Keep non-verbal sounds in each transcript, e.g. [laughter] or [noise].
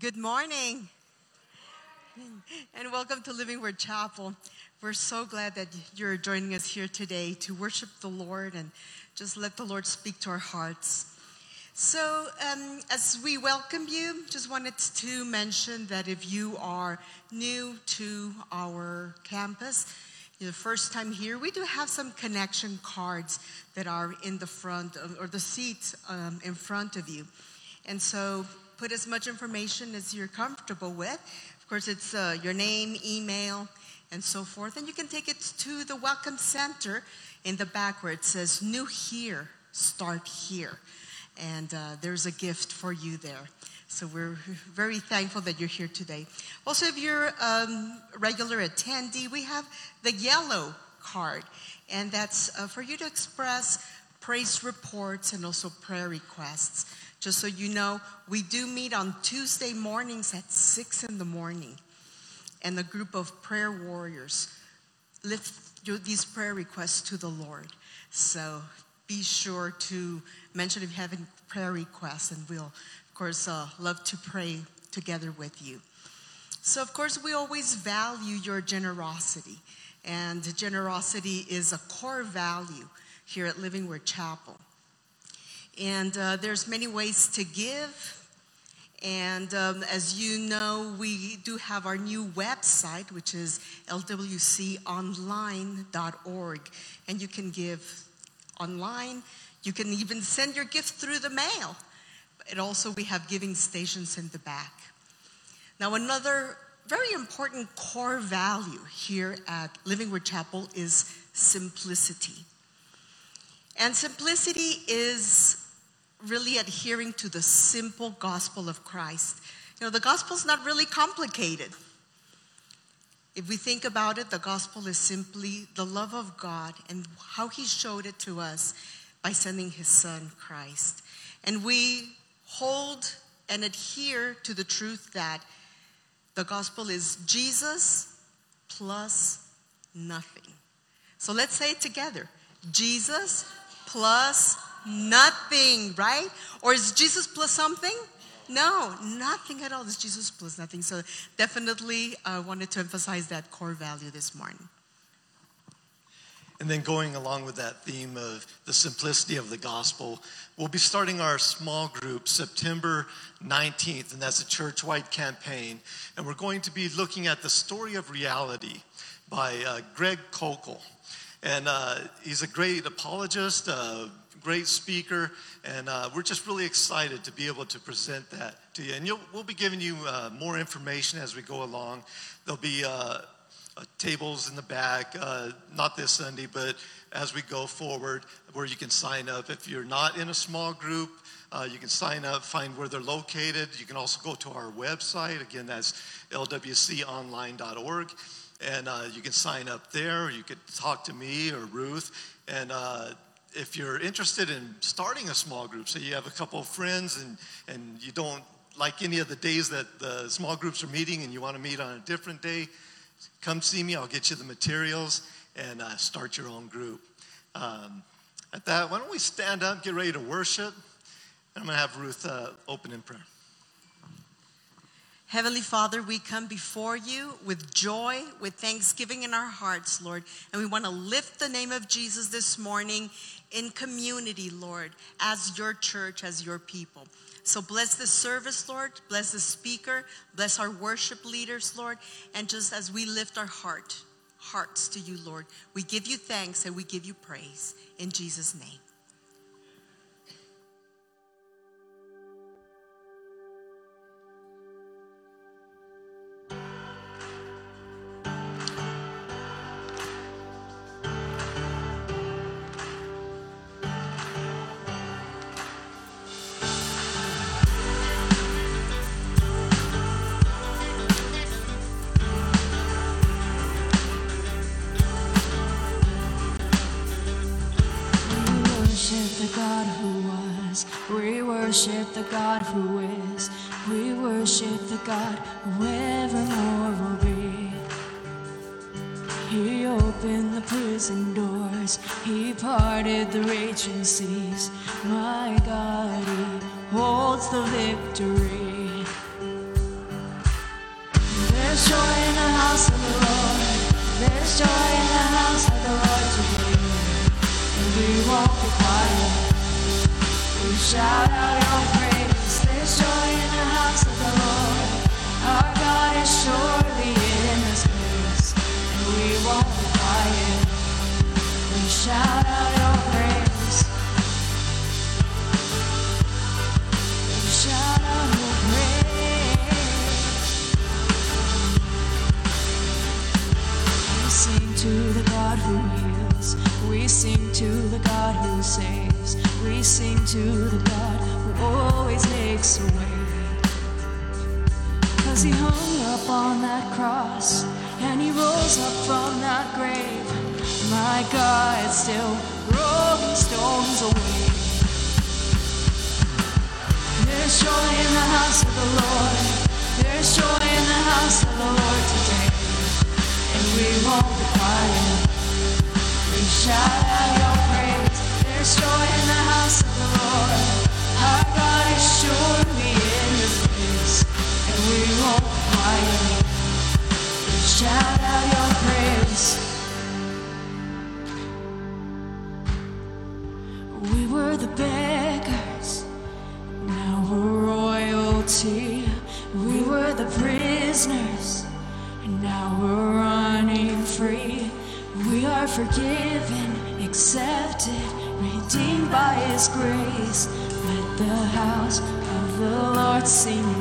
Good morning. And welcome to Living Word Chapel. We're so glad that you're joining us here today to worship the Lord and just let the Lord speak to our hearts. So, um, as we welcome you, just wanted to mention that if you are new to our campus, the first time here, we do have some connection cards that are in the front of, or the seats um, in front of you. And so put as much information as you're comfortable with. Of course, it's uh, your name, email, and so forth. And you can take it to the Welcome Center in the back where it says New Here, Start Here. And uh, there's a gift for you there. So we're [laughs] very thankful that you're here today. Also, if you're um, a regular attendee, we have the yellow card, and that's uh, for you to express praise reports and also prayer requests. Just so you know, we do meet on Tuesday mornings at 6 in the morning. And the group of prayer warriors lift these prayer requests to the Lord. So be sure to mention if you have any prayer requests, and we'll, of course, uh, love to pray together with you. So, of course, we always value your generosity, and generosity is a core value here at Living Word Chapel. And uh, there's many ways to give. And um, as you know, we do have our new website, which is lwconline.org. And you can give online. You can even send your gift through the mail. And also, we have giving stations in the back. Now, another very important core value here at Living Word Chapel is simplicity. And simplicity is really adhering to the simple gospel of Christ. You know, the gospel is not really complicated. If we think about it, the gospel is simply the love of God and how he showed it to us by sending his son, Christ. And we hold and adhere to the truth that the gospel is Jesus plus nothing. So let's say it together Jesus plus nothing, right? Or is Jesus plus something? No, nothing at all. It's Jesus plus nothing. So definitely I uh, wanted to emphasize that core value this morning. And then going along with that theme of the simplicity of the gospel, we'll be starting our small group September 19th, and that's a church wide campaign. And we're going to be looking at the story of reality by uh, Greg Koukl. And uh, he's a great apologist, uh, great speaker, and uh, we're just really excited to be able to present that to you. And we'll be giving you uh, more information as we go along. There'll be uh, uh tables in the back, uh, not this Sunday, but as we go forward, where you can sign up. If you're not in a small group, uh, you can sign up, find where they're located. You can also go to our website. Again, that's lwconline.org. And you can sign up there. You could talk to me or Ruth. And if you're interested in starting a small group, say you have a couple of friends and, and you don't like any of the days that the small groups are meeting and you want to meet on a different day, come see me. I'll get you the materials and uh, start your own group. Um, at that, why don't we stand up, get ready to worship? And I'm going to have Ruth uh, open in prayer. Heavenly Father, we come before you with joy, with thanksgiving in our hearts, Lord. And we want to lift the name of Jesus this morning in community, Lord, as your church, as your people. So bless the service, Lord. Bless the speaker. Bless our worship leaders, Lord. And just as we lift our heart, hearts to you, Lord, we give you thanks and we give you praise. In Jesus' name. The God who is. We worship the God who evermore will be. He opened the prison doors. He parted the raging seas. saves. We sing to the God who always makes a way. Cause he hung up on that cross and he rose up from that grave. My God, still rolling stones away. There's joy in the house of the Lord. There's joy in the house of the Lord today. And we won't be quiet. We shout out your the house of the Lord. Our God is sure to be in place, and we won't. Shout out your praise. We were the beggars, now we're royalty. We were the prisoners, and now we're running free. We are forgiven, accepted redeemed by his grace. Let the house of the Lord sing.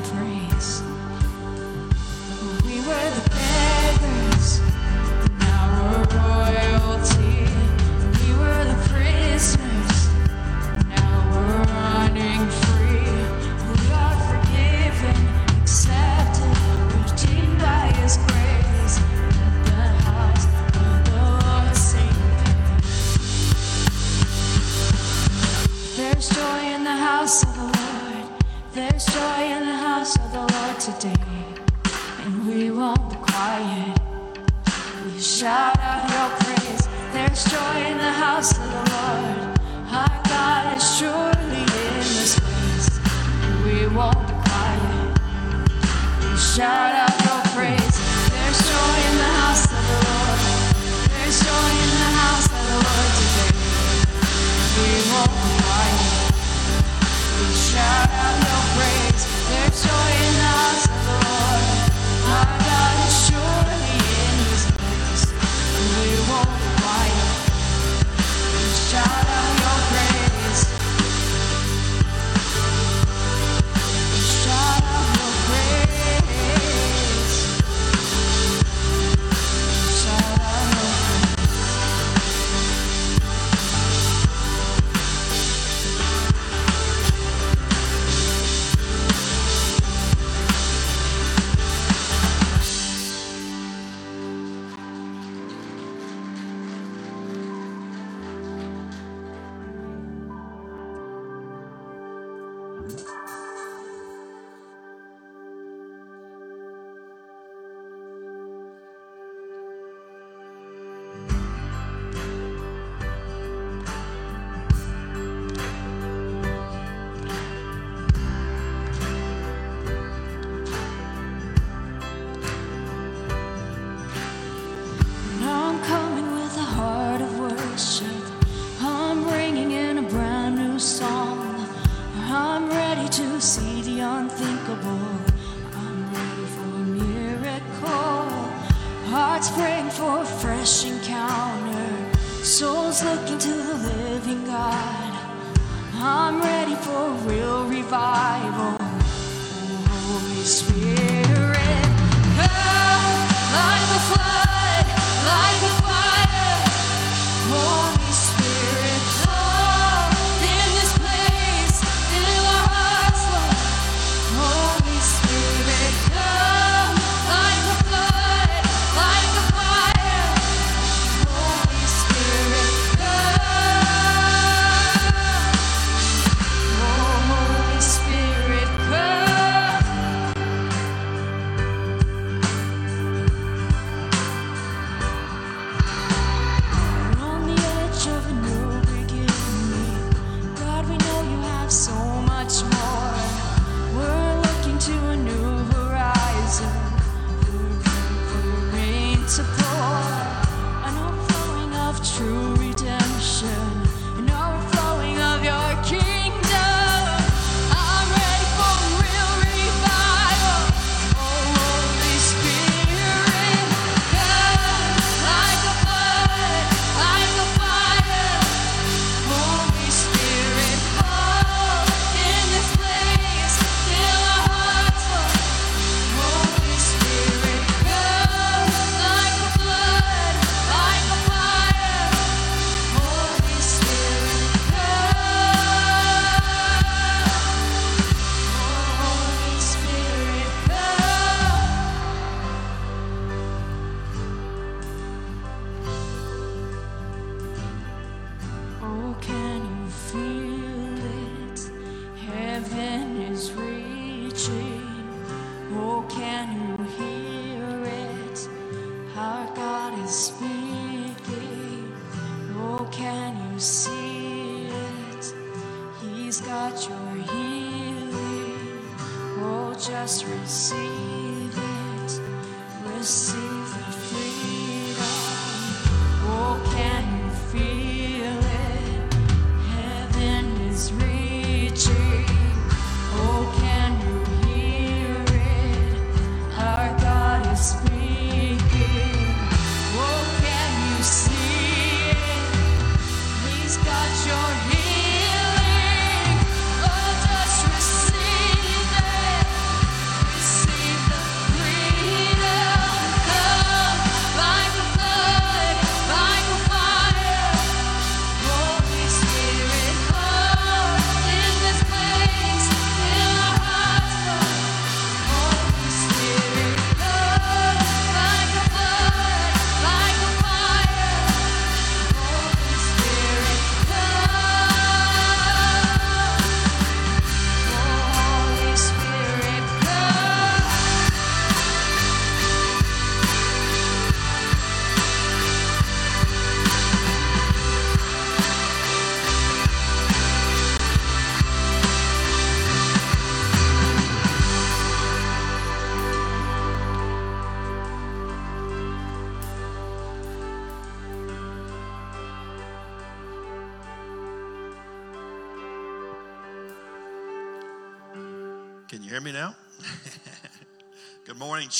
Just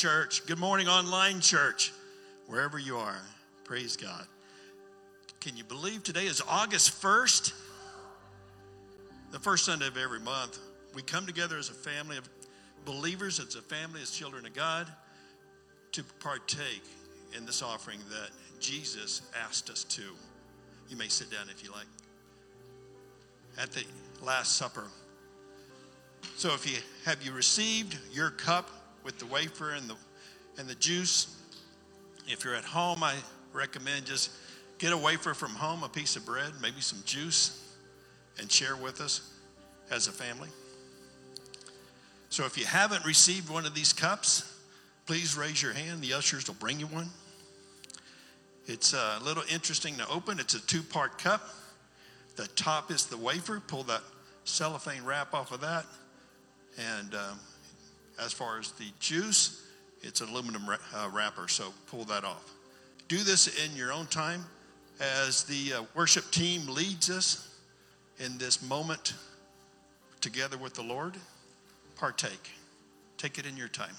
church. Good morning, online church, wherever you are. Praise God. Can you believe today is August 1st? The first Sunday of every month. We come together as a family of believers, as a family, as children of God, to partake in this offering that Jesus asked us to. You may sit down if you like. At the Last Supper, so if you have you received your cup with the wafer and the and the juice, if you're at home, I recommend just get a wafer from home, a piece of bread, maybe some juice, and share with us as a family. So if you haven't received one of these cups, please raise your hand. The ushers will bring you one. It's a little interesting to open. It's a two-part cup. The top is the wafer. Pull that cellophane wrap off of that. And um, as far as the juice, it's an aluminum uh, wrapper, so pull that off. Do this in your own time as the uh, worship team leads us in this moment together with the Lord. Partake. Take it in your time.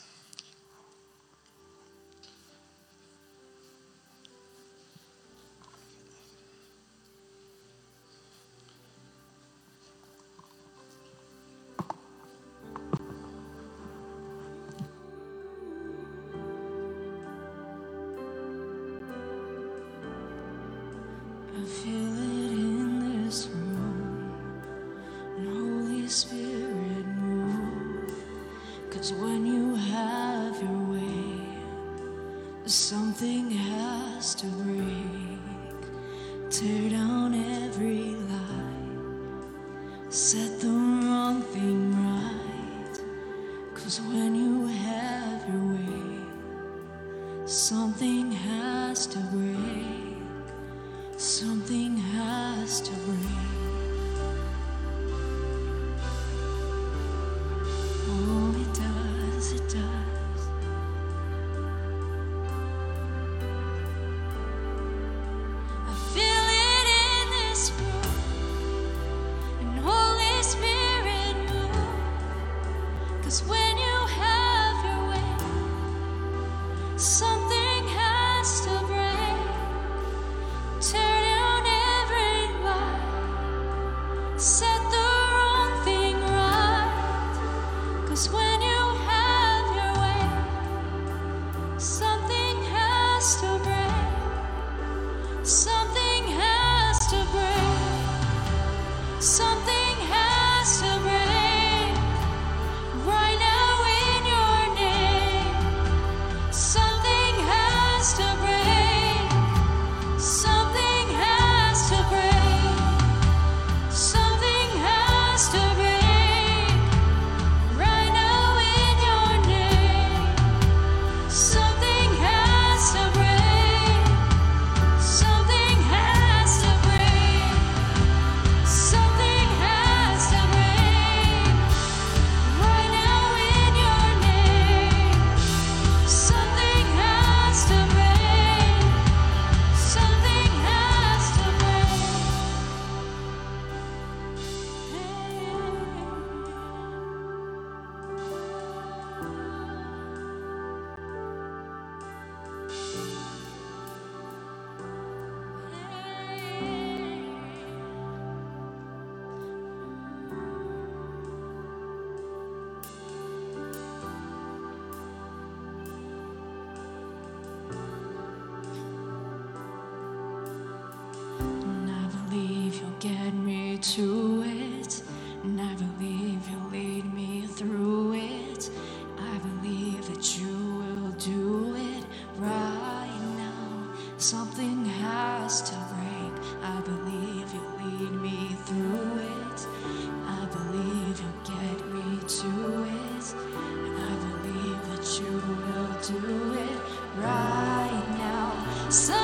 So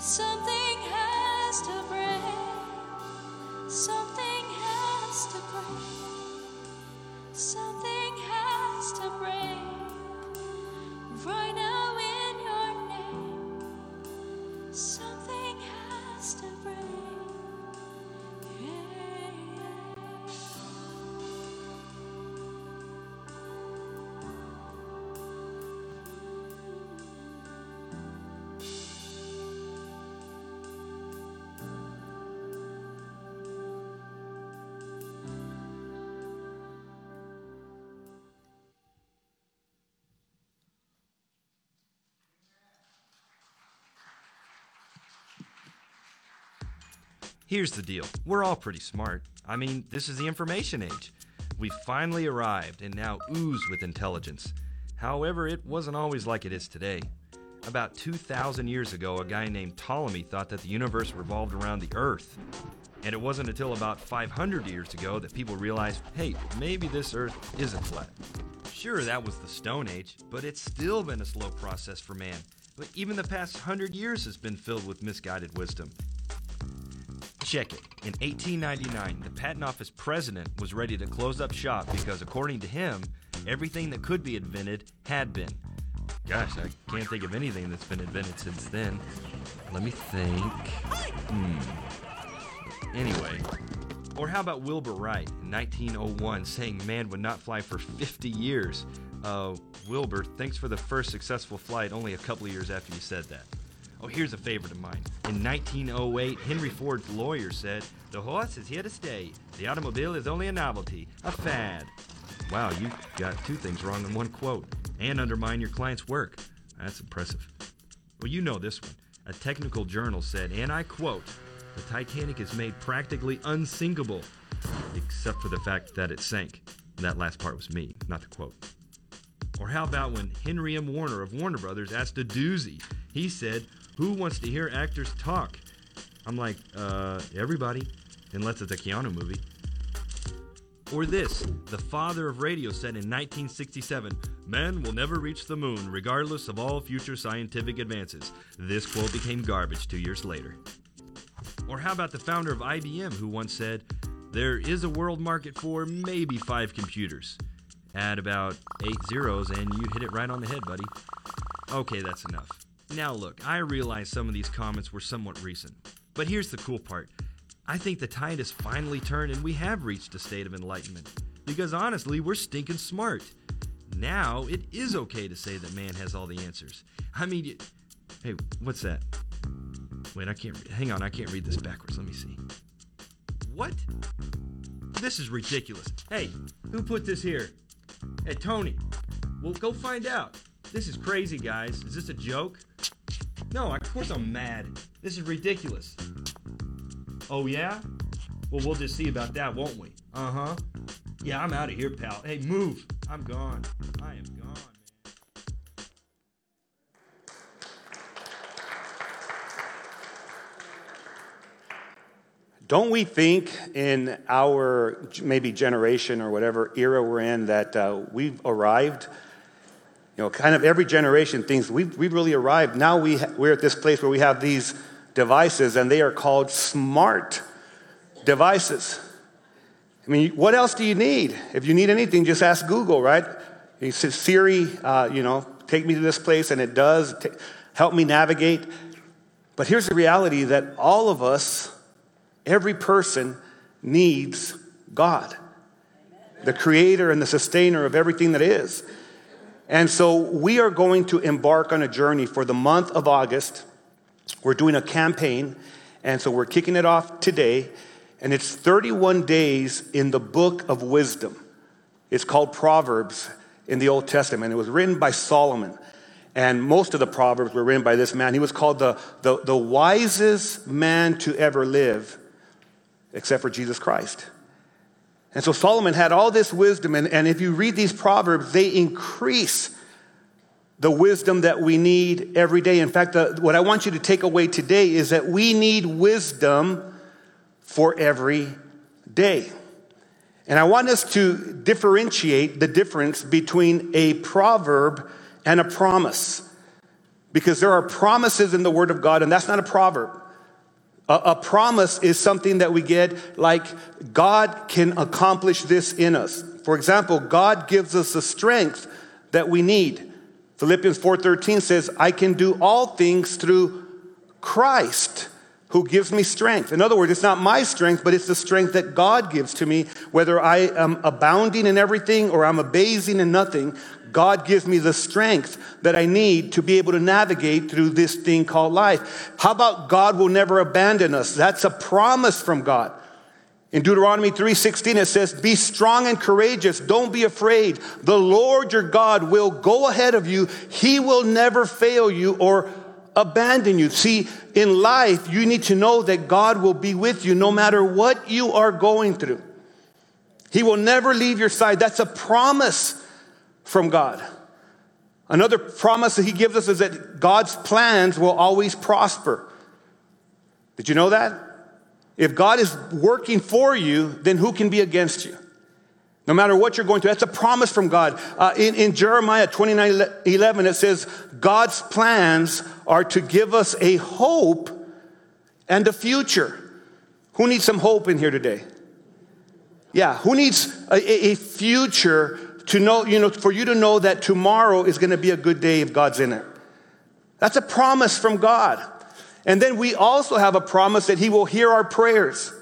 Something Here's the deal we're all pretty smart. I mean, this is the information age. We've finally arrived and now ooze with intelligence. However, it wasn't always like it is today. About 2,000 years ago, a guy named Ptolemy thought that the universe revolved around the Earth. And it wasn't until about 500 years ago that people realized hey, maybe this Earth isn't flat. Sure, that was the Stone Age, but it's still been a slow process for man. But even the past hundred years has been filled with misguided wisdom. Check it. In 1899, the Patent Office president was ready to close up shop because, according to him, everything that could be invented had been. Gosh, I can't think of anything that's been invented since then. Let me think. Hmm. Anyway. Or how about Wilbur Wright in 1901 saying man would not fly for 50 years? Uh, Wilbur, thanks for the first successful flight only a couple of years after you said that. Oh, here's a favorite of mine. In 1908, Henry Ford's lawyer said, The horse is here to stay. The automobile is only a novelty, a fad. Wow, you got two things wrong in one quote and undermine your client's work. That's impressive. Well, you know this one. A technical journal said, and I quote, The Titanic is made practically unsinkable, except for the fact that it sank. That last part was me, not the quote. Or how about when Henry M. Warner of Warner Brothers asked a doozy? He said, Who wants to hear actors talk? I'm like, uh, everybody, unless it's a Keanu movie. Or this, the father of radio said in 1967 Man will never reach the moon, regardless of all future scientific advances. This quote became garbage two years later. Or how about the founder of IBM who once said, There is a world market for maybe five computers. Add about eight zeros and you hit it right on the head, buddy. Okay, that's enough. Now, look, I realize some of these comments were somewhat recent, but here's the cool part. I think the tide has finally turned and we have reached a state of enlightenment. Because honestly, we're stinking smart. Now, it is okay to say that man has all the answers. I mean, y- hey, what's that? Wait, I can't. Hang on, I can't read this backwards. Let me see. What? This is ridiculous. Hey, who put this here? Hey, Tony. Well, go find out. This is crazy, guys. Is this a joke? No, of course I'm mad. This is ridiculous. Oh, yeah? Well, we'll just see about that, won't we? Uh huh. Yeah, I'm out of here, pal. Hey, move. I'm gone. I am gone, man. Don't we think in our maybe generation or whatever era we're in that uh, we've arrived? You know, kind of every generation thinks we've, we've really arrived. Now we ha- we're at this place where we have these devices and they are called smart devices. I mean, what else do you need? If you need anything, just ask Google, right? You say, Siri, uh, you know, take me to this place, and it does. Ta- help me navigate. But here's the reality that all of us, every person, needs God, the creator and the sustainer of everything that is. And so we are going to embark on a journey for the month of August. We're doing a campaign, and so we're kicking it off today. And it's 31 days in the book of wisdom. It's called Proverbs in the Old Testament. It was written by Solomon. And most of the Proverbs were written by this man. He was called the, the, the wisest man to ever live, except for Jesus Christ. And so Solomon had all this wisdom. And, and if you read these Proverbs, they increase the wisdom that we need every day. In fact, the, what I want you to take away today is that we need wisdom for every day. And I want us to differentiate the difference between a proverb and a promise. Because there are promises in the Word of God, and that's not a proverb. A, promise is something that we get like God can accomplish this in us. For example, God gives us the strength that we need. Philippians 4:13 says, "I can do all things through Christ who gives me strength." In other words, it's not my strength, but it's the strength that God gives to me, whether I am abounding in everything or I'm abasing in nothing. God gives me the strength that I need to be able to navigate through this thing called life. How about God will never abandon us? That's a promise from God. In Deuteronomy 3:16 it says, "Be strong and courageous, don't be afraid. The Lord your God will go ahead of you. He will never fail you or abandon you." See, in life you need to know that God will be with you no matter what you are going through. He will never leave your side. That's a promise from God. Another promise that he gives us is that God's plans will always prosper. Did you know that? If God is working for you, then who can be against you? No matter what you're going through, that's a promise from God. Uh, in, in Jeremiah 29 11, it says, God's plans are to give us a hope and a future. Who needs some hope in here today? Yeah, who needs a, a- a future to know, you know, for you to know that tomorrow is going to be a good day if God's in it? That's a promise from God. And then we also have a promise that He will hear our prayers.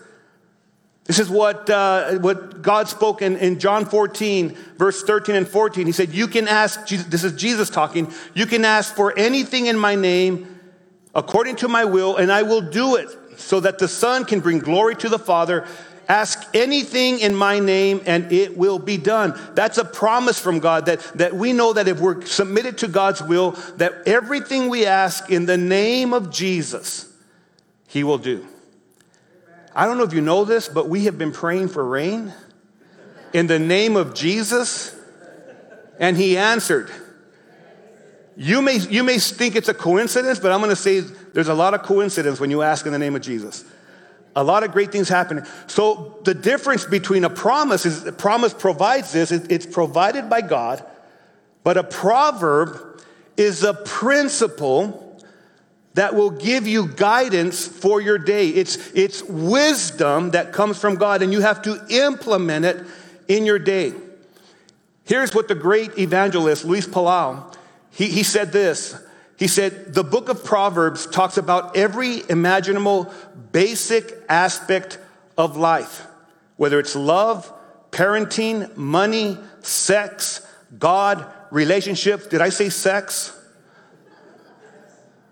This is what, uh, what God spoke in, in John 14, verse 13 and 14. He said, You can ask, this is Jesus talking, you can ask for anything in my name according to my will, and I will do it so that the Son can bring glory to the Father. Ask anything in my name and it will be done. That's a promise from God that, that we know that if we're submitted to God's will, that everything we ask in the name of Jesus, He will do. I don't know if you know this, but we have been praying for rain in the name of Jesus, and He answered. You may, you may think it's a coincidence, but I'm going to say there's a lot of coincidence when you ask in the name of Jesus. A lot of great things happen. So the difference between a promise is a promise provides this, it's provided by God, but a proverb is a principle that will give you guidance for your day. It's, it's wisdom that comes from God, and you have to implement it in your day. Here's what the great evangelist, Luis Palau, he, he said this. He said, the book of Proverbs talks about every imaginable basic aspect of life, whether it's love, parenting, money, sex, God, relationships. Did I say sex?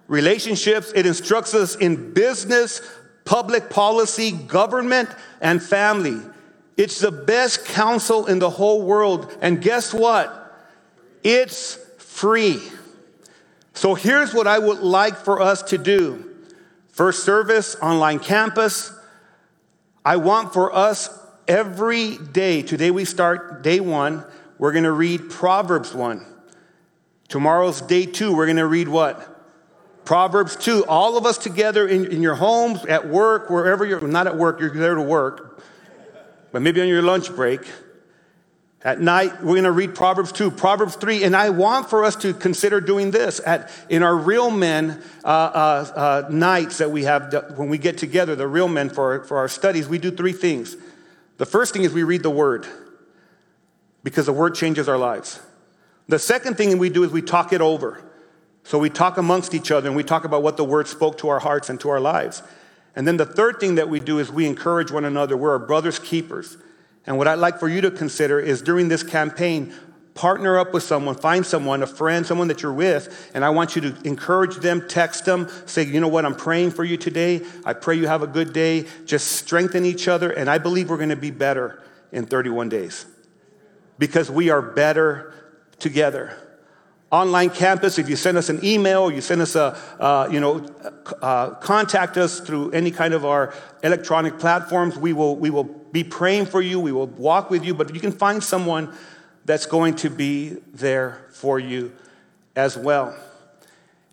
Relationships. It instructs us in business, public policy, government, and family. It's the best counsel in the whole world. And guess what? It's free. So here's what I would like for us to do First service, online campus. I want for us every day, today we start day one, we're going to read Proverbs 1. Tomorrow's day two, we're going to read what? Proverbs 2. All of us together in, in your homes, at work, wherever you're, not at work, you're there to work, but maybe on your lunch break. At night, we're going to read Proverbs 2, Proverbs 3, and I want for us to consider doing this at, in our real men uh, uh, uh, nights that we have when we get together, the real men for, for our studies, we do three things. The first thing is we read the Word because the Word changes our lives. The second thing we do is we talk it over. So we talk amongst each other and we talk about what the Word spoke to our hearts and to our lives. And then the third thing that we do is we encourage one another. We're our brother's keepers. And what I'd like for you to consider is during this campaign, partner up with someone, find someone, a friend, someone that you're with, and I want you to encourage them, text them, say, you know what, I'm praying for you today. I pray you have a good day. Just strengthen each other, and I believe we're going to be better in 31 days because we are better together. Online campus, if you send us an email, you send us a, uh, you know, uh, contact us through any kind of our electronic platforms, we will, we will be praying for you. We will walk with you, but you can find someone that's going to be there for you as well.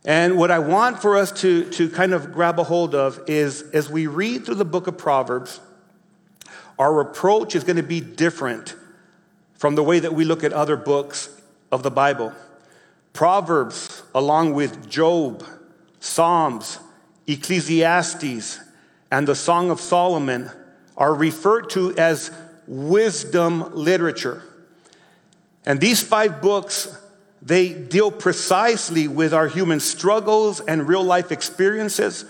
And what I want for us to, to kind of grab a hold of is as we read through the book of Proverbs, our approach is going to be different from the way that we look at other books of the Bible. Proverbs, along with Job, Psalms, Ecclesiastes, and the Song of Solomon, are referred to as wisdom literature. And these five books, they deal precisely with our human struggles and real life experiences.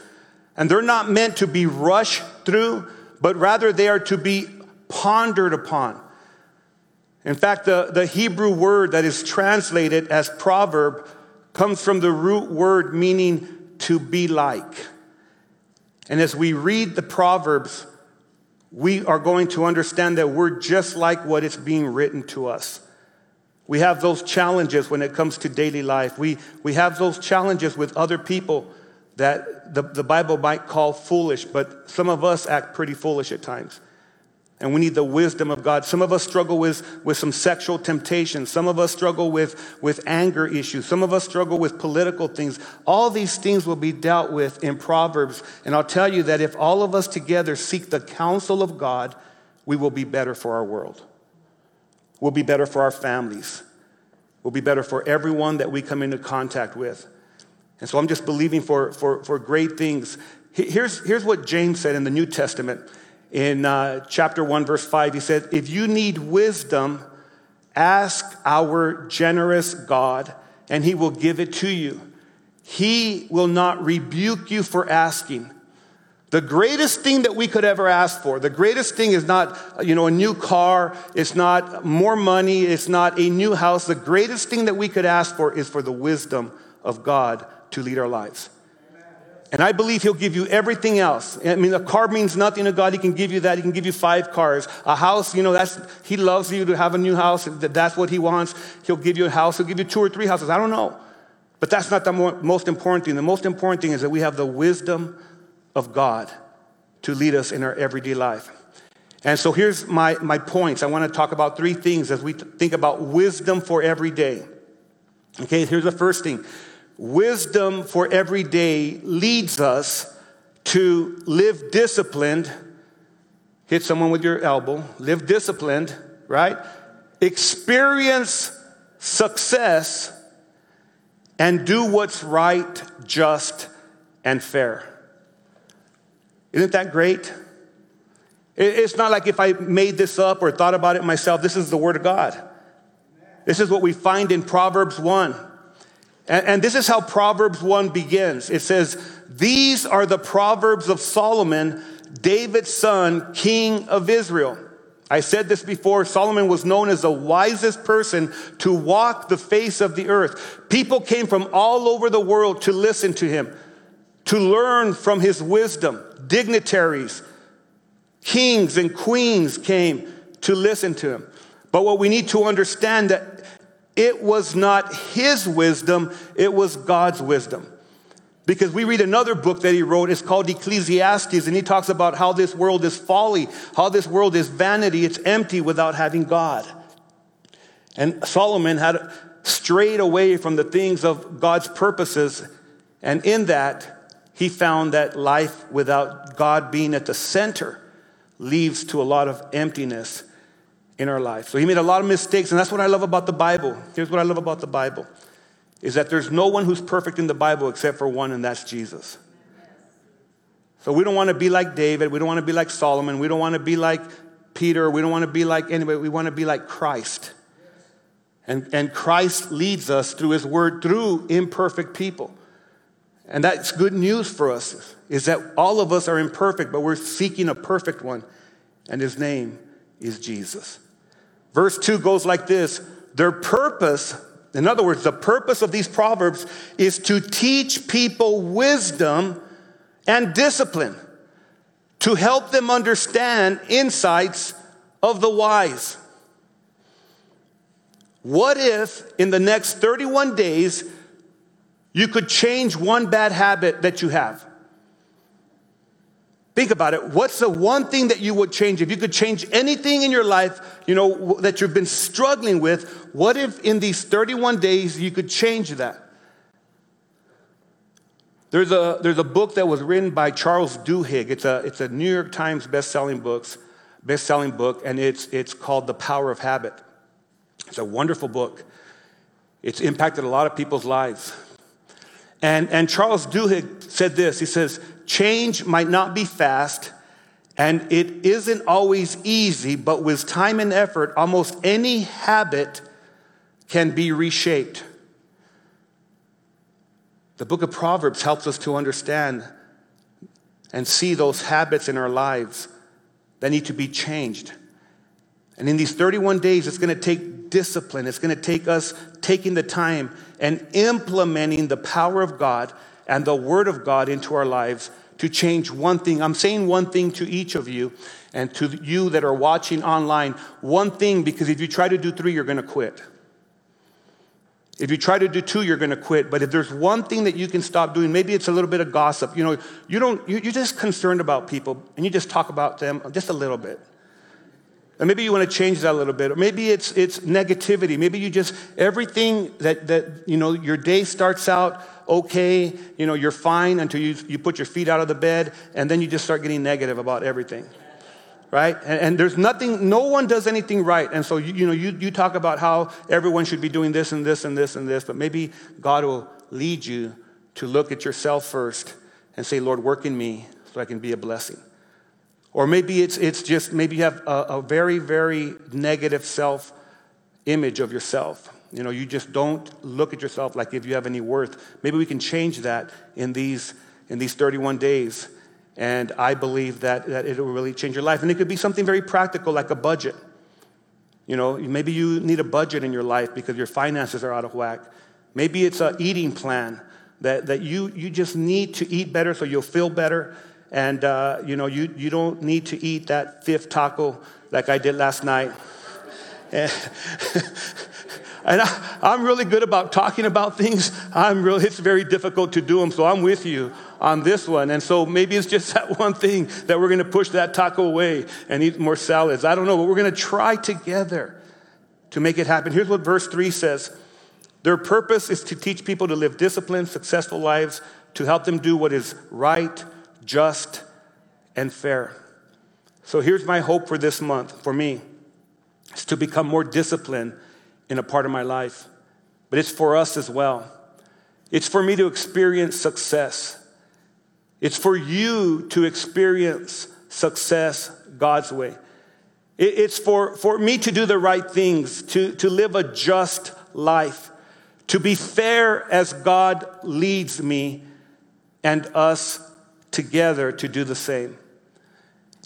And they're not meant to be rushed through, but rather they are to be pondered upon. In fact, the, the Hebrew word that is translated as proverb comes from the root word meaning to be like. And as we read the Proverbs, we are going to understand that we're just like what is being written to us. We have those challenges when it comes to daily life. We, we have those challenges with other people that the, the Bible might call foolish, but some of us act pretty foolish at times and we need the wisdom of God. Some of us struggle with, with some sexual temptation. Some of us struggle with, with anger issues. Some of us struggle with political things. All these things will be dealt with in Proverbs. And I'll tell you that if all of us together seek the counsel of God, we will be better for our world. We'll be better for our families. We'll be better for everyone that we come into contact with. And so I'm just believing for, for, for great things. Here's, here's what James said in the New Testament in uh, chapter 1, verse 5, he said, If you need wisdom, ask our generous God, and he will give it to you. He will not rebuke you for asking. The greatest thing that we could ever ask for, the greatest thing is not, you know, a new car, it's not more money, it's not a new house. The greatest thing that we could ask for is for the wisdom of God to lead our lives. And I believe he'll give you everything else. I mean, a car means nothing to God. He can give you that. He can give you five cars. A house, you know, that's, he loves you to have a new house. That's what he wants. He'll give you a house. He'll give you two or three houses. I don't know. But that's not the most important thing. The most important thing is that we have the wisdom of God to lead us in our everyday life. And so here's my, my points. I want to talk about three things as we think about wisdom for every day. Okay, here's the first thing Wisdom for every day leads us to live disciplined. Hit someone with your elbow. Live disciplined, right? Experience success and do what's right, just, and fair. Isn't that great? It's not like if I made this up or thought about it myself. This is the Word of God. This is what we find in Proverbs 1. And, and this is how Proverbs 1 begins. It says, These are the Proverbs of Solomon, David's son, king of Israel. I said this before Solomon was known as the wisest person to walk the face of the earth. People came from all over the world to listen to him, to learn from his wisdom. Dignitaries, kings, and queens came to listen to him. But what we need to understand that it was not his wisdom, it was God's wisdom. Because we read another book that he wrote, it's called Ecclesiastes, and he talks about how this world is folly, how this world is vanity, it's empty without having God. And Solomon had strayed away from the things of God's purposes, and in that, he found that life without God being at the center leads to a lot of emptiness in our life. So he made a lot of mistakes, and that's what I love about the Bible. Here's what I love about the Bible is that there's no one who's perfect in the Bible except for one, and that's Jesus. So we don't want to be like David, we don't want to be like Solomon, we don't want to be like Peter, we don't want to be like anybody, we want to be like Christ. And, and Christ leads us through his word through imperfect people. And that's good news for us, is that all of us are imperfect, but we're seeking a perfect one, and his name is Jesus. Verse 2 goes like this Their purpose, in other words, the purpose of these proverbs is to teach people wisdom and discipline, to help them understand insights of the wise. What if in the next 31 days you could change one bad habit that you have? Think about it. What's the one thing that you would change? If you could change anything in your life, you know, that you've been struggling with, what if in these 31 days you could change that? There's a, there's a book that was written by Charles Duhigg. It's a, it's a New York Times best-selling, books, best-selling book, and it's, it's called The Power of Habit. It's a wonderful book. It's impacted a lot of people's lives. And, and Charles Duhigg said this. He says, change might not be fast, and it isn't always easy, but with time and effort, almost any habit can be reshaped. The book of Proverbs helps us to understand and see those habits in our lives that need to be changed. And in these 31 days, it's going to take discipline. It's going to take us taking the time and implementing the power of God and the Word of God into our lives to change one thing. I'm saying one thing to each of you and to you that are watching online. One thing, because if you try to do three, you're going to quit. If you try to do two, you're going to quit. But if there's one thing that you can stop doing, maybe it's a little bit of gossip. You know, you don't, you're just concerned about people and you just talk about them just a little bit. And maybe you want to change that a little bit. Or maybe it's, it's negativity. Maybe you just, everything that, that, you know, your day starts out okay, you know, you're fine until you, you put your feet out of the bed, and then you just start getting negative about everything. Right? And, and there's nothing, no one does anything right. And so, you, you know, you, you talk about how everyone should be doing this and this and this and this, but maybe God will lead you to look at yourself first and say, Lord, work in me so I can be a blessing. Or maybe it's, it's just, maybe you have a, a very, very negative self image of yourself. You know, you just don't look at yourself like if you have any worth. Maybe we can change that in these, in these 31 days. And I believe that, that it will really change your life. And it could be something very practical like a budget. You know, maybe you need a budget in your life because your finances are out of whack. Maybe it's an eating plan that, that you, you just need to eat better so you'll feel better and, uh, you know, you, you don't need to eat that fifth taco like I did last night. [laughs] and I, am really good about talking about things. I'm really, it's very difficult to do them, so I'm with you on this one. And so maybe it's just [laughs] that one thing that we're going to push that taco away and eat more salads. I don't know, but we're going to try together to make it happen. Here's what verse 3 says Their purpose is to teach people to live disciplined, successful lives, to help them do what is right, just, and fair. So here's my hope for this month, for me, is to become more disciplined in a part of my life. But it's for us as well. It's for me to experience success. It's for you to experience success God's way. It's for, for me to do the right things, to, to live a just life, to be fair as God leads me and us together to do the same.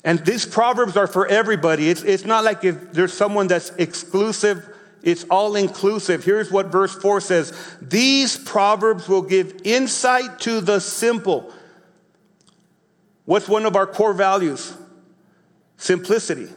And these proverbs are for everybody. It's, it's not like if there's someone that's exclusive, it's all inclusive. Here's what verse 4 says These proverbs will give insight to the simple. What's one of our core values? Simplicity.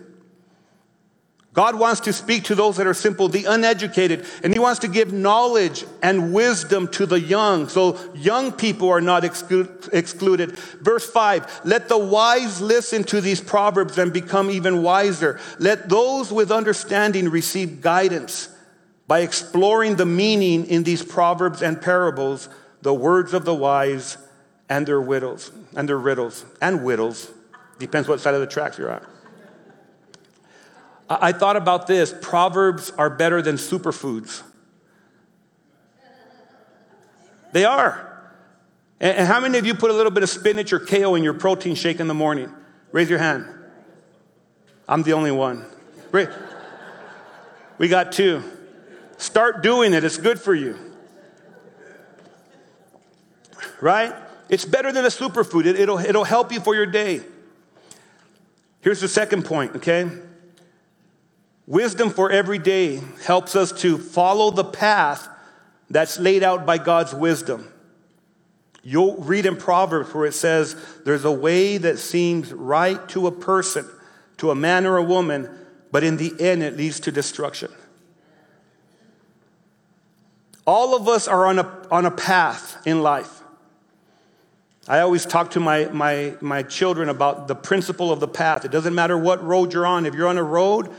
God wants to speak to those that are simple, the uneducated, and He wants to give knowledge and wisdom to the young. So young people are not exclu- excluded. Verse 5 Let the wise listen to these proverbs and become even wiser. Let those with understanding receive guidance by exploring the meaning in these proverbs and parables, the words of the wise and their widows, and their riddles, and widows. Depends what side of the tracks you're on. I thought about this Proverbs are better than superfoods. They are. And how many of you put a little bit of spinach or kale in your protein shake in the morning? Raise your hand. I'm the only one. We got two. Start doing it, it's good for you. Right? It's better than a superfood, it, will it'll help you for your day. Here's the second point, okay? Wisdom for every day helps us to follow the path that's laid out by God's wisdom. You'll read in Proverbs where it says, There's a way that seems right to a person, to a man or a woman, but in the end it leads to destruction. All of us are on a, on a path in life. I always talk to my, my, my children about the principle of the path. It doesn't matter what road you're on. If you're on a road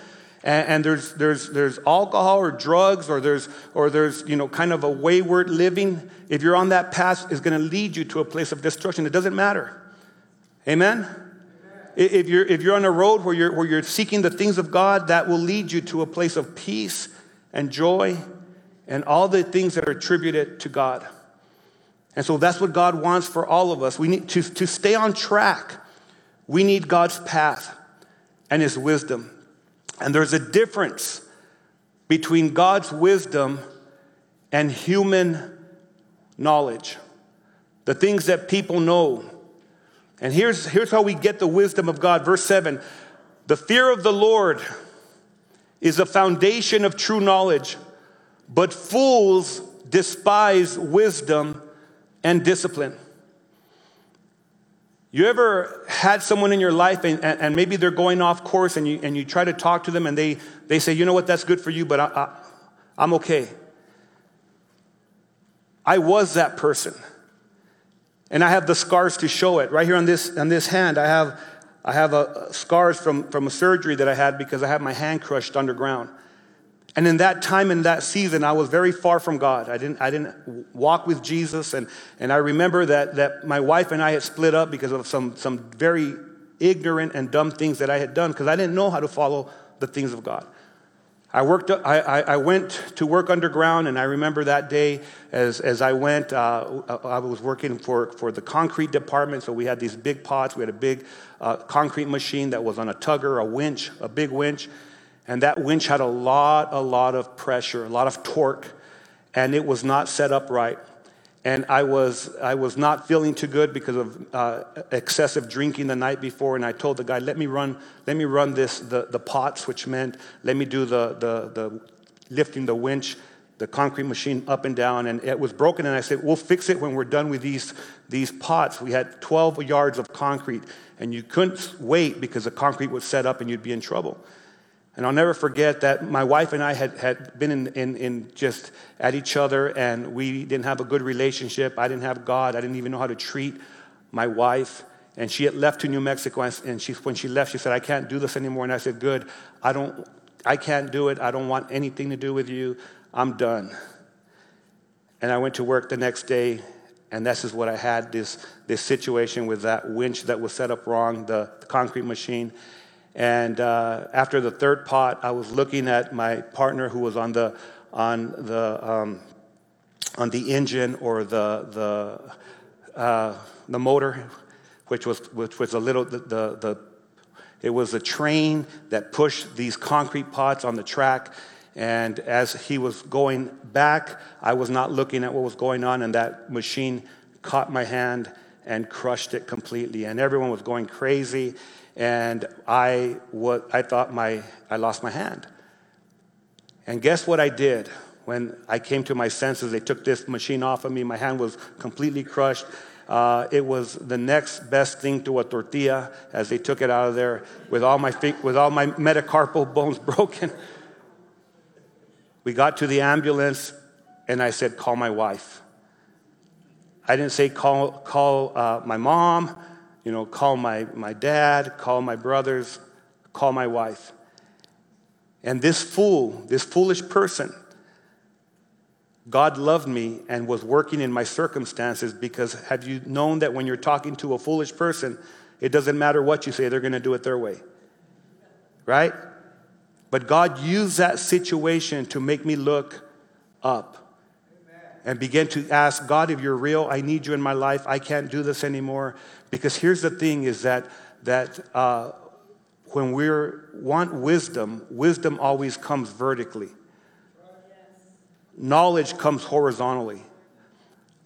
and, and, there's, there's, there's alcohol or drugs or there's, or there's you know, kind of a wayward living, if you're on that path, it's going to lead you to a place of destruction. It doesn't matter. Amen? If you're, if you're on a road where you're, where you're seeking the things of God, that will lead you to a place of peace and joy and all the things that are attributed to God. And so that's what God wants for all of us. We need to, to stay on track. We need God's path and His wisdom. And there's a difference between God's wisdom and human knowledge, the things that people know. And here's, here's how we get the wisdom of God. Verse 7 The fear of the Lord is a foundation of true knowledge, but fools despise wisdom and discipline. You ever had someone in your life and, and, maybe they're going off course and you, and you try to talk to them and they, they say, you know what, that's good for you, but I, I, I'm okay. I was that person. And I have the scars to show it. Right here on this, on this hand, I have, I have a, scars from, from a surgery that I had because I had my hand crushed underground. And in that time, in that season, I was very far from God. I didn't, I didn't walk with Jesus. And, and I remember that, that my wife and I had split up because of some, some very ignorant and dumb things that I had done because I didn't know how to follow the things of God. I, worked, I, I, went to work underground, and I remember that day as, as I went, uh, I was working for, for the concrete department. So we had these big pots. We had a big uh, concrete machine that was on a tugger, a winch, a big winch. And that winch had a lot, a lot of pressure, a lot of torque, and it was not set up right. And I was, I was not feeling too good because of uh, excessive drinking the night before. And I told the guy, let me run, let me run this, the, the pots, which meant let me do the, the, the lifting the winch, the concrete machine up and down. And it was broken. And I said, we'll fix it when we're done with these, these pots. We had 12 yards of concrete. And you couldn't wait because the concrete was set up and you'd be in trouble. And I'll never forget that my wife and I had, had been in, in, in, just at each other and we didn't have a good relationship. I didn't have God. I didn't even know how to treat my wife. And she had left to New Mexico and she, when she left, she said, I can't do this anymore. And I said, good, I, don't, I can't do it. I don't want anything to do with you. I'm done. And I went to work the next day and this is what I had, this, this situation with that winch that was set up wrong, the, the concrete machine. And uh, after the third pot, I was looking at my partner who was on the, on the, um, on the engine or the, the, uh, the motor, which was, which was a little, the, the, the, it was a train that pushed these concrete pots on the track. And as he was going back, I was not looking at what was going on, and that machine caught my hand and crushed it completely. And everyone was going crazy, and I, was, I thought my, I lost my hand. And guess what I did? When I came to my senses, they took this machine off of me. My hand was completely crushed. Uh, it was the next best thing to a tortilla as they took it out of there with all my, with all my metacarpal [laughs] bones broken. We got to the ambulance, and I said, Call my wife. I didn't say, Call, call uh, my mom, you know, call my, my dad, call my brothers, call my wife. And this fool, this foolish person, God loved me and was working in my circumstances because have you known that when you're talking to a foolish person, it doesn't matter what you say, they're going to do it their way? Right? But God used that situation to make me look up and begin to ask God, if you're real, I need you in my life. I can't do this anymore. Because here's the thing: is that that uh, when we want wisdom, wisdom always comes vertically. Knowledge comes horizontally.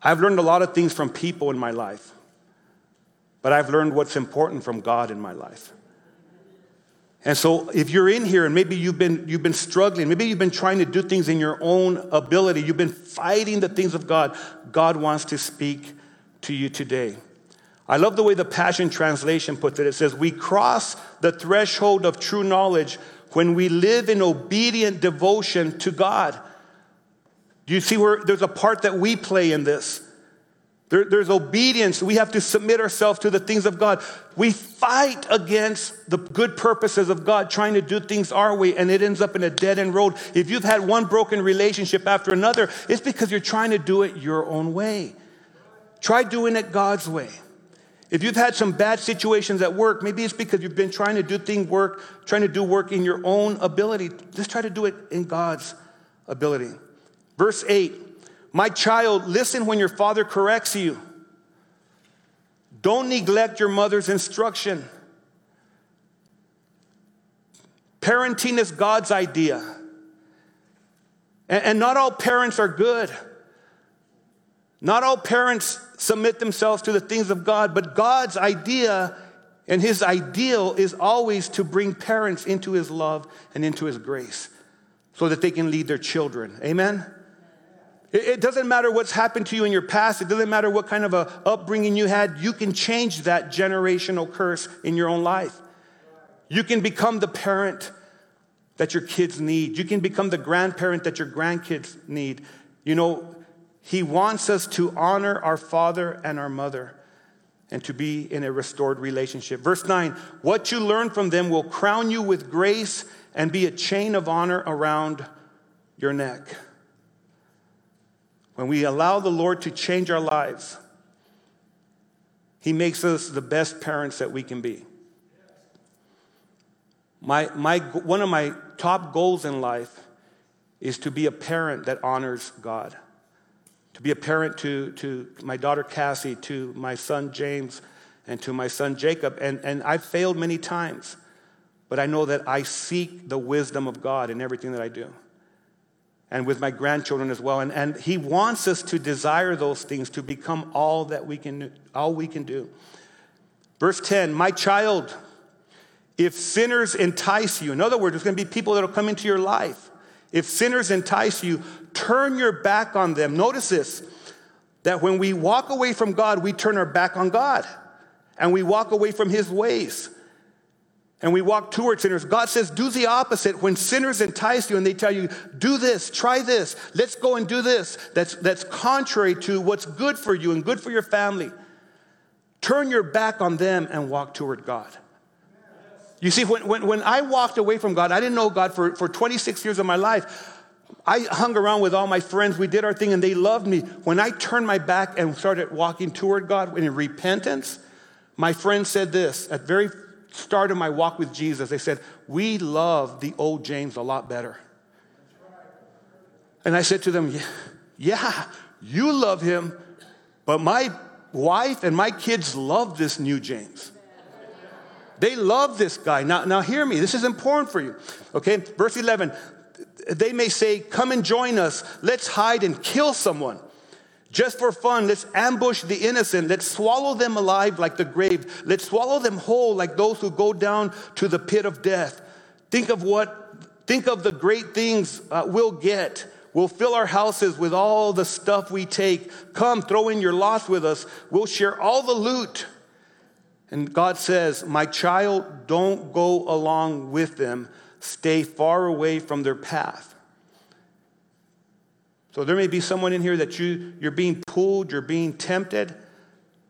I've learned a lot of things from people in my life, but I've learned what's important from God in my life. And so if you're in here and maybe you've been, you've been struggling, maybe you've been trying to do things in your own ability, you've been fighting the things of God, God wants to speak to you today. I love the way the Passion Translation puts it. It says, We cross the threshold of true knowledge when we live in obedient devotion to God. Do you see where there's a part that we play in this? There, there's obedience. We have to submit ourselves to the things of God. We fight against the good purposes of God, trying to do things our way, and it ends up in a dead end road. If you've had one broken relationship after another, it's because you're trying to do it your own way. Try doing it God's way. If you've had some bad situations at work, maybe it's because you've been trying to do thing work, trying to do work in your own ability. Just try to do it in God's ability. Verse 8 my child, listen when your father corrects you. Don't neglect your mother's instruction. Parenting is God's idea. And, not all parents are good. Not all parents submit themselves to the things of God, but God's idea and His ideal is always to bring parents into His love and into His grace so that they can lead their children. Amen? It doesn't matter what's happened to you in your past. It doesn't matter what kind of a upbringing you had. You can change that generational curse in your own life. You can become the parent that your kids need. You can become the grandparent that your grandkids need. You know, he wants us to honor our father and our mother and to be in a restored relationship. Verse 9, what you learn from them will crown you with grace and be a chain of honor around your neck. When we allow the Lord to change our lives, He makes us the best parents that we can be. My, my, one of my top goals in life is to be a parent that honors God. To be a parent to, to my daughter Cassie, to my son James, and to my son Jacob. And, and I've failed many times, but I know that I seek the wisdom of God in everything that I do and with my grandchildren as well. And, and he wants us to desire those things to become all that we can, all we can do. Verse 10, my child, if sinners entice you, in other words, there's going to be people that will come into your life. If sinners entice you, turn your back on them. Notice this that when we walk away from God, we turn our back on God and we walk away from his ways and we walk towards sinners. God says, do the opposite. When sinners entice you and they tell you, do this, try this, let's go and do this, that's, that's contrary to what's good for you and good for your family, turn your back on them and walk toward God. You see, when, when, when I walked away from God, I didn't know God for, for 26 years of my life. I hung around with all my friends. We did our thing and they loved me. When I turned my back and started walking toward God in repentance, my friend said this at very start of my walk with Jesus, they said, We love the old James a lot better. And I said to them, yeah you love him, but my wife and my kids love this new James. They love this guy. Now, now hear me. This is important for you. Okay, verse 11. they may say, Come and join us. Let's hide and kill someone. Just for fun, let's ambush the innocent. Let's swallow them alive like the grave. Let's swallow them whole like those who go down to the pit of death. Think of what, think of the great things uh, we'll get. We'll fill our houses with all the stuff we take. Come, throw in your loss with us. We'll share all the loot. And God says, My child, don't go along with them. Stay far away from their path. So there may be someone in here that you, you're being pulled, you're being tempted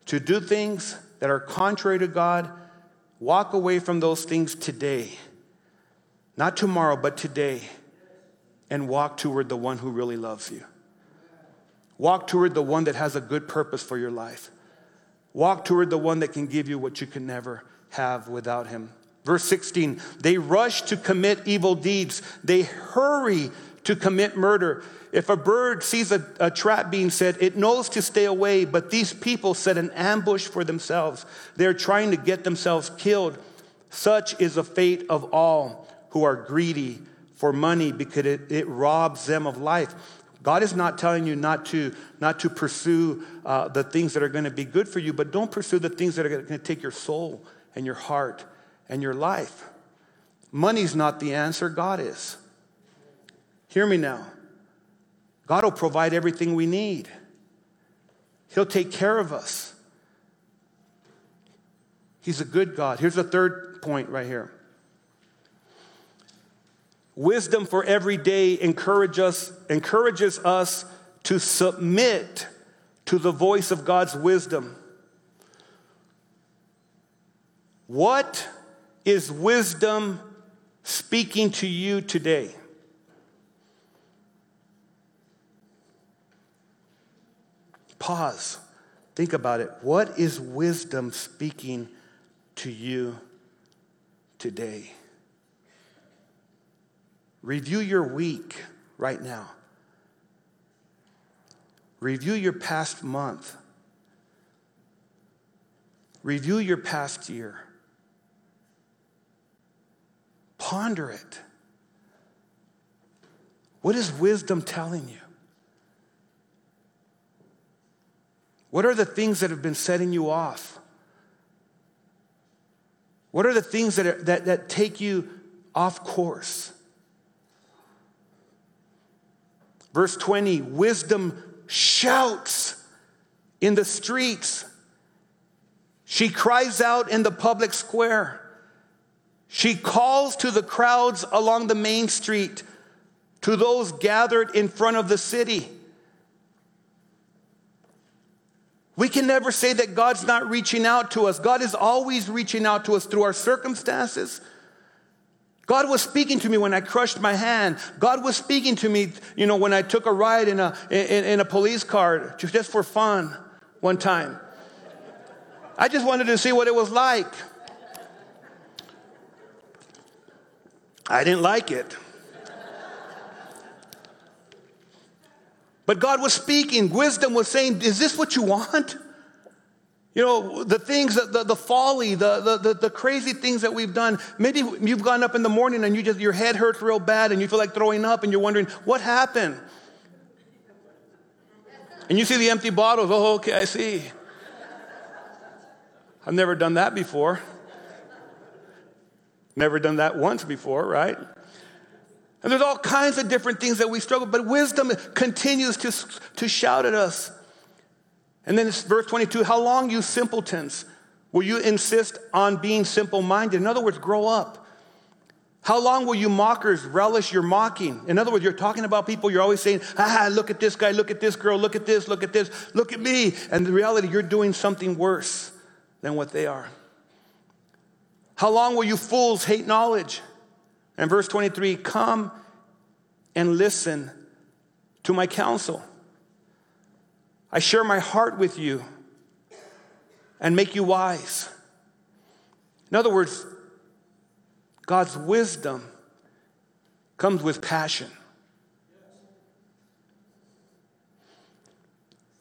to do things that are contrary to God. Walk away from those things today. Not tomorrow, but today. And walk toward the one who really loves you. Walk toward the one that has a good purpose for your life. Walk toward the one that can give you what you can never have without him. Verse 16, they rush to commit evil deeds. They hurry to commit murder. If a bird sees a, a, trap being set, it knows to stay away, but these people set an ambush for themselves. They're trying to get themselves killed. Such is the fate of all who are greedy for money because it, it robs them of life. God is not telling you not to, not to pursue uh, the things that are going to be good for you, but don't pursue the things that are going to take your soul and your heart and your life. Money's not the answer, God is. Hear me now. God will provide everything we need, He'll take care of us. He's a good God. Here's the third point right here. Wisdom for every day encourage us, encourages us to submit to the voice of God's wisdom. What is wisdom speaking to you today? Pause. Think about it. What is wisdom speaking to you today? Review your week right now. Review your past month. Review your past year. Ponder it. What is wisdom telling you? What are the things that have been setting you off? What are the things that, are, that, that take you off course? Verse 20 wisdom shouts in the streets. She cries out in the public square. She calls to the crowds along the main street, to those gathered in front of the city. We can never say that God's not reaching out to us. God is always reaching out to us through our circumstances. God was speaking to me when I crushed my hand. God was speaking to me, you know, when I took a ride in a, in, in a police car just for fun one time. I just wanted to see what it was like. I didn't like it. But God was speaking. Wisdom was saying, Is this what you want? You know, the things, that, the, the folly, the, the, the, crazy things that we've done. Maybe you've gone up in the morning and you just, your head hurts real bad and you feel like throwing up and you're wondering, what happened? And you see the empty bottles. Oh, okay, I see. I've never done that before. Never done that once before, right? And there's all kinds of different things that we struggle, but wisdom continues to, to shout at us. And then it's verse 22 How long, you simpletons, will you insist on being simple minded? In other words, grow up. How long will you mockers relish your mocking? In other words, you're talking about people, you're always saying, ah, look at this guy, look at this girl, look at this, look at this, look at me. And the reality, you're doing something worse than what they are. How long will you fools hate knowledge? And verse 23 Come and listen to my counsel. I share my heart with you and make you wise. In other words, God's wisdom comes with passion.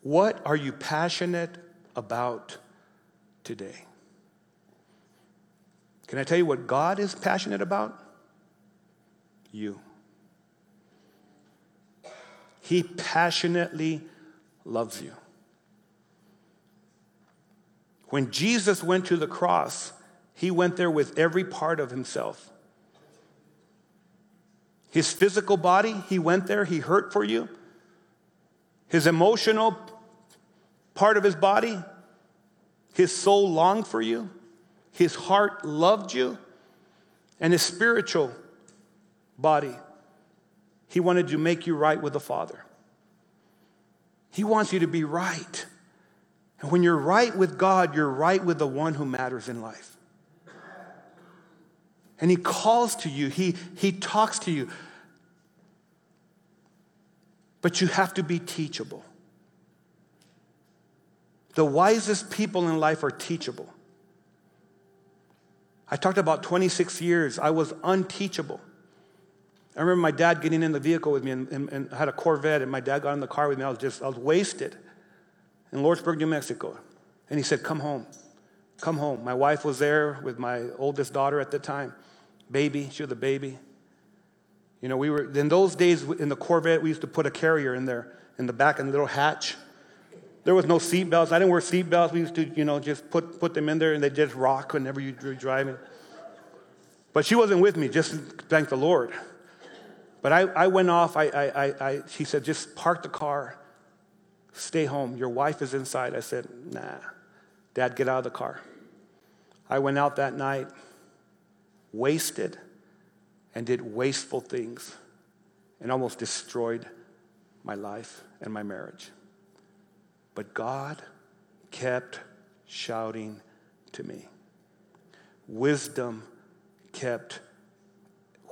What are you passionate about today? Can I tell you what God is passionate about? You. He passionately loves you. When Jesus went to the cross, he went there with every part of himself. His physical body, he went there, he hurt for you. His emotional part of his body, his soul longed for you. His heart loved you. And his spiritual body, he wanted to make you right with the Father. He wants you to be right. And when you're right with God, you're right with the one who matters in life. And he calls to you, he, he talks to you. But you have to be teachable. The wisest people in life are teachable. I talked about 26 years, I was unteachable. I remember my dad getting in the vehicle with me and, and, and I had a Corvette, and my dad got in the car with me. I was just, I was wasted in Lordsburg, New Mexico. And he said, Come home. Come home. My wife was there with my oldest daughter at the time, baby. She was a baby. You know, we were, in those days in the Corvette, we used to put a carrier in there, in the back, in the little hatch. There was no seat belts. I didn't wear seat belts. We used to, you know, just put, put them in there and they just rock whenever you were driving. But she wasn't with me, just thank the Lord. But I, I went off. I, I, I, she said, just park the car, stay home. Your wife is inside. I said, nah. Dad, get out of the car. I went out that night, wasted, and did wasteful things, and almost destroyed my life and my marriage. But God kept shouting to me. Wisdom kept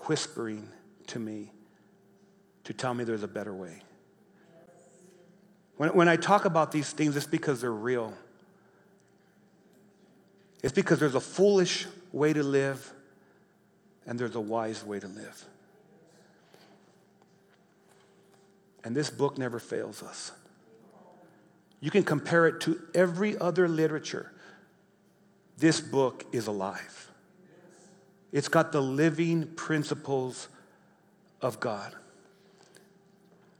whispering to me to tell me there's a better way. When, when I talk about these things, it's because they're real. It's because there's a foolish way to live and there's a wise way to live. And this book never fails us. You can compare it to every other literature. This book is alive. It's got the living principles of God.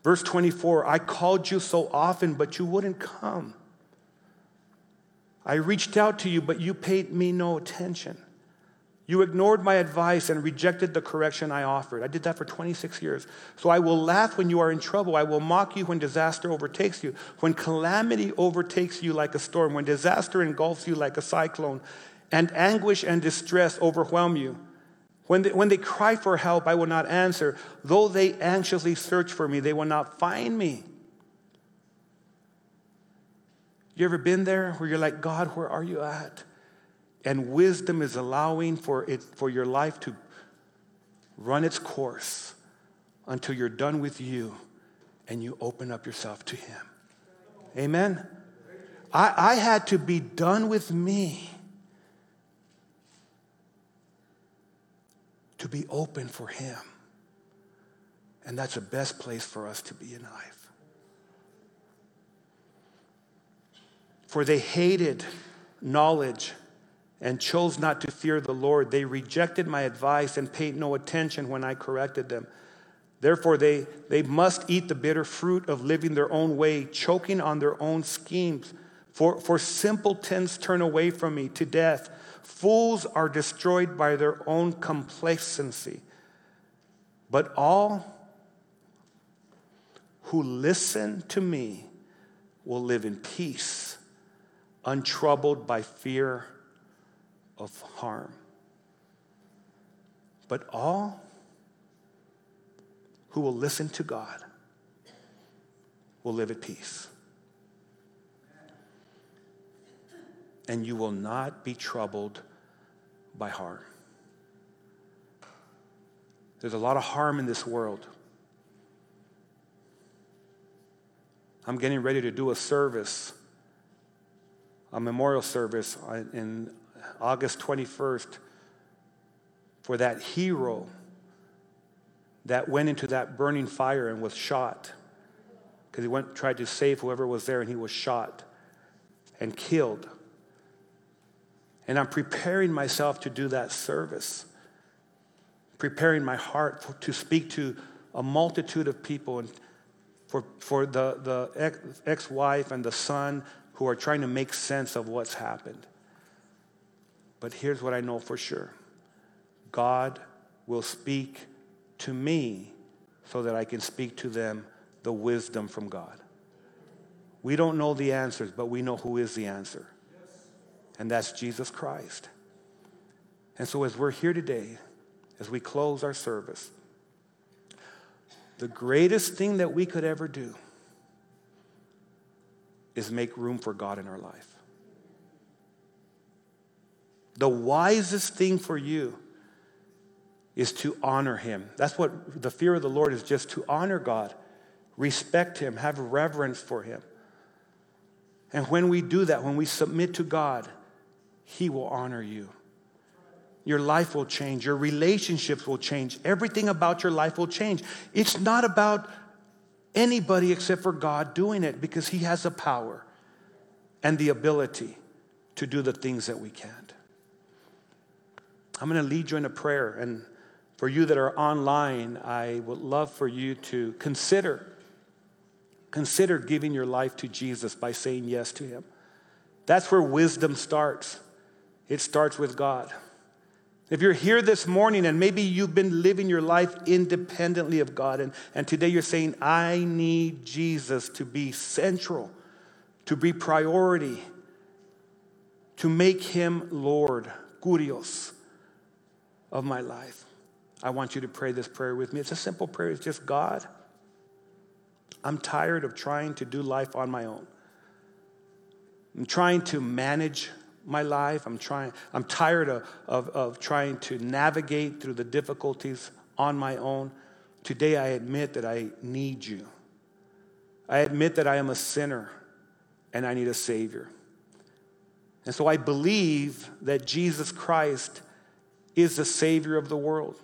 Verse 24 I called you so often, but you wouldn't come. I reached out to you, but you paid me no attention. You ignored my advice and rejected the correction I offered. I did that for 26 years. So I will laugh when you are in trouble. I will mock you when disaster overtakes you. When calamity overtakes you like a storm, when disaster engulfs you like a cyclone, and anguish and distress overwhelm you. When they, when they cry for help, I will not answer. Though they anxiously search for me, they will not find me. You ever been there where you're like, God, where are you at? And wisdom is allowing for, it, for your life to run its course until you're done with you and you open up yourself to Him. Amen? I, I had to be done with me to be open for Him. And that's the best place for us to be in life. For they hated knowledge and chose not to fear the Lord. They rejected my advice and paid no attention when I corrected them. Therefore, they, they must eat the bitter fruit of living their own way, choking on their own schemes. For, for simpletons turn away from me to death. Fools are destroyed by their own complacency. But all who listen to me will live in peace, untroubled by fear of harm. But all who will listen to God will live at peace. And you will not be troubled by harm. There's a lot of harm in this world. I'm getting ready to do a service, a memorial service in August 21st, for that hero that went into that burning fire and was shot because he went tried to save whoever was there and he was shot and killed and i'm preparing myself to do that service preparing my heart to speak to a multitude of people and for, for the, the ex wife and the son who are trying to make sense of what's happened. But here's what I know for sure God will speak to me so that I can speak to them the wisdom from God. We don't know the answers, but we know who is the answer. And that's Jesus Christ. And so, as we're here today, as we close our service, the greatest thing that we could ever do is make room for God in our life. The wisest thing for you is to honor Him. That's what the fear of the Lord is just to honor God, respect Him, have reverence for Him. And when we do that, when we submit to God, He will honor you. Your life will change, your relationships will change, everything about your life will change. It's not about anybody except for God doing it because He has the power and the ability to do the things that we can't. I'm going to lead you in a prayer. And for you that are online, I would love for you to consider consider giving your life to Jesus by saying yes to him. That's where wisdom starts. It starts with God. If you're here this morning and maybe you've been living your life independently of God, and, and today you're saying, I need Jesus to be central, to be priority, to make him Lord, Kurios of my life. I want you to pray this prayer with me. It's a simple prayer. It's just God, I'm tired of trying to do life on my own. I'm trying to manage my life. I'm trying, I'm tired of, of, of trying to navigate through the difficulties on my own. Today I admit that I need you. I admit that I am a sinner and I need a Savior. And so I believe that Jesus Christ is the Savior of the world.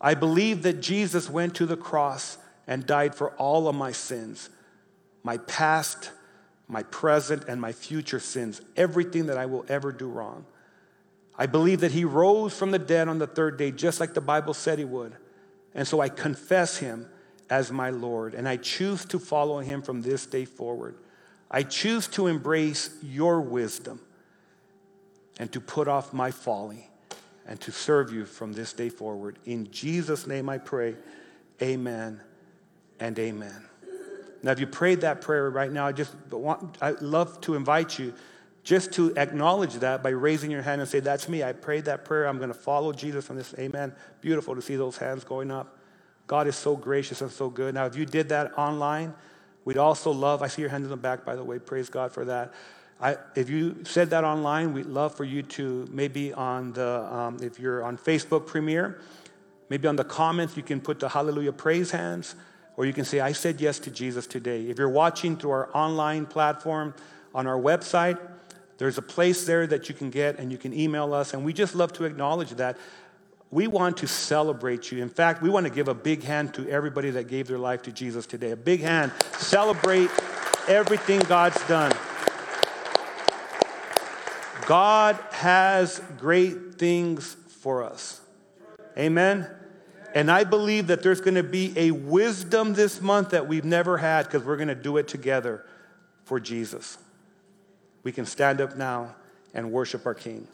I believe that Jesus went to the cross and died for all of my sins, my past, my present, and my future sins, everything that I will ever do wrong. I believe that he rose from the dead on the third day, just like the Bible said he would. And so I confess him as my Lord, and I choose to follow him from this day forward. I choose to embrace your wisdom and to put off my folly and to serve you from this day forward. In Jesus' name I pray, amen and amen. Now, if you prayed that prayer right now, I just want, I'd love to invite you just to acknowledge that by raising your hand and say, That's me. I prayed that prayer. I'm going to follow Jesus on this. Amen. Beautiful to see those hands going up. God is so gracious and so good. Now, if you did that online, we'd also love, I see your hand in the back, by the way. Praise God for that. I, if you said that online, we'd love for you to maybe on the, um, if you're on Facebook Premiere, maybe on the comments, you can put the hallelujah praise hands, or you can say, I said yes to Jesus today. If you're watching through our online platform on our website, there's a place there that you can get and you can email us, and we just love to acknowledge that. We want to celebrate you. In fact, we want to give a big hand to everybody that gave their life to Jesus today. A big hand. Celebrate everything God's done. God has great things for us. Amen. And I believe that there's going to be a wisdom this month that we've never had because we're going to do it together for Jesus. We can stand up now and worship our King.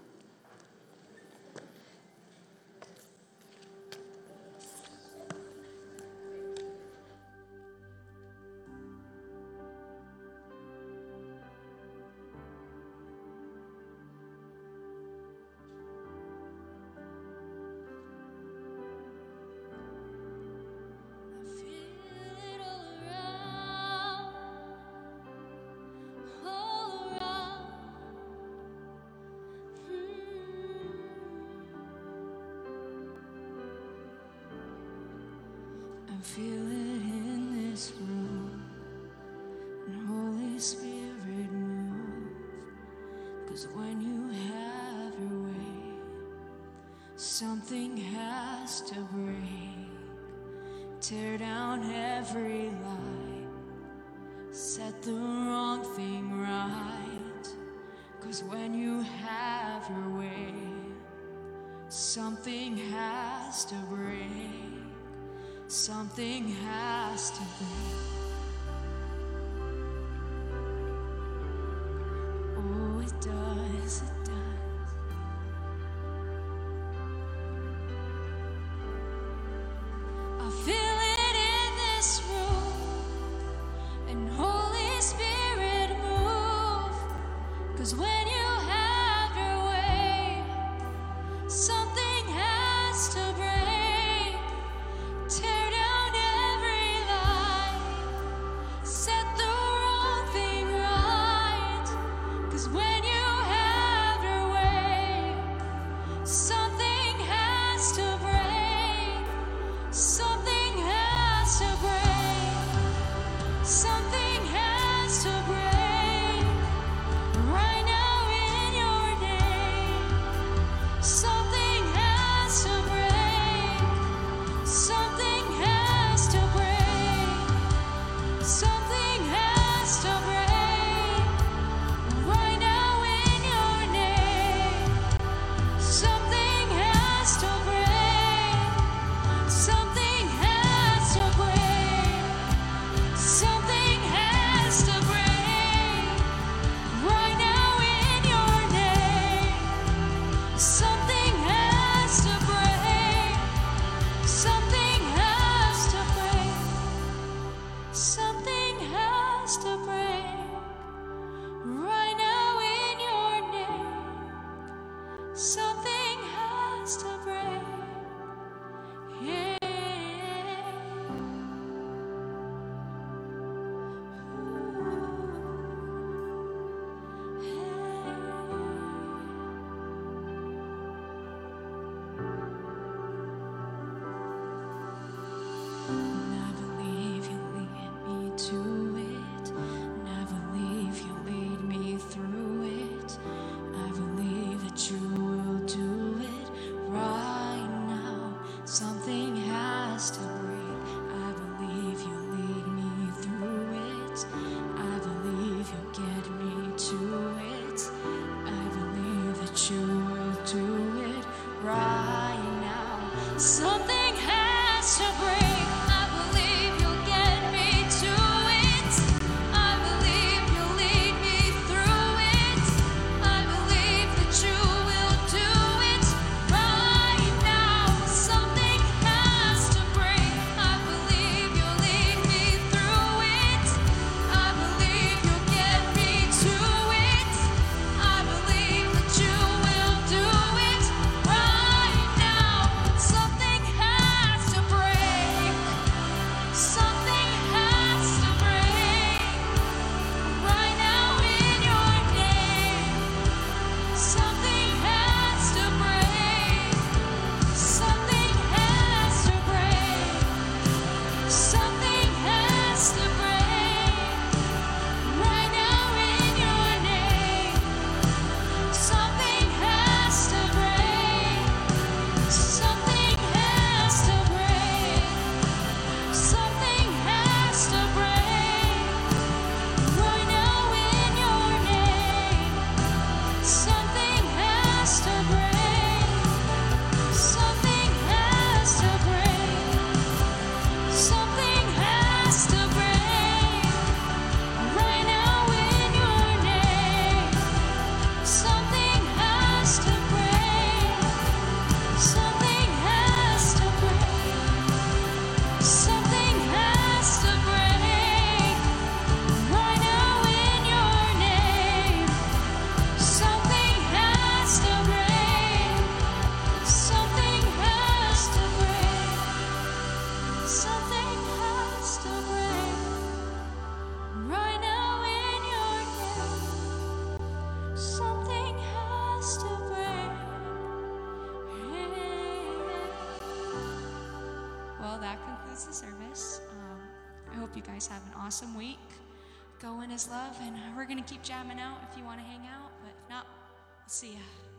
coming out if you want to hang out, but if not, see ya.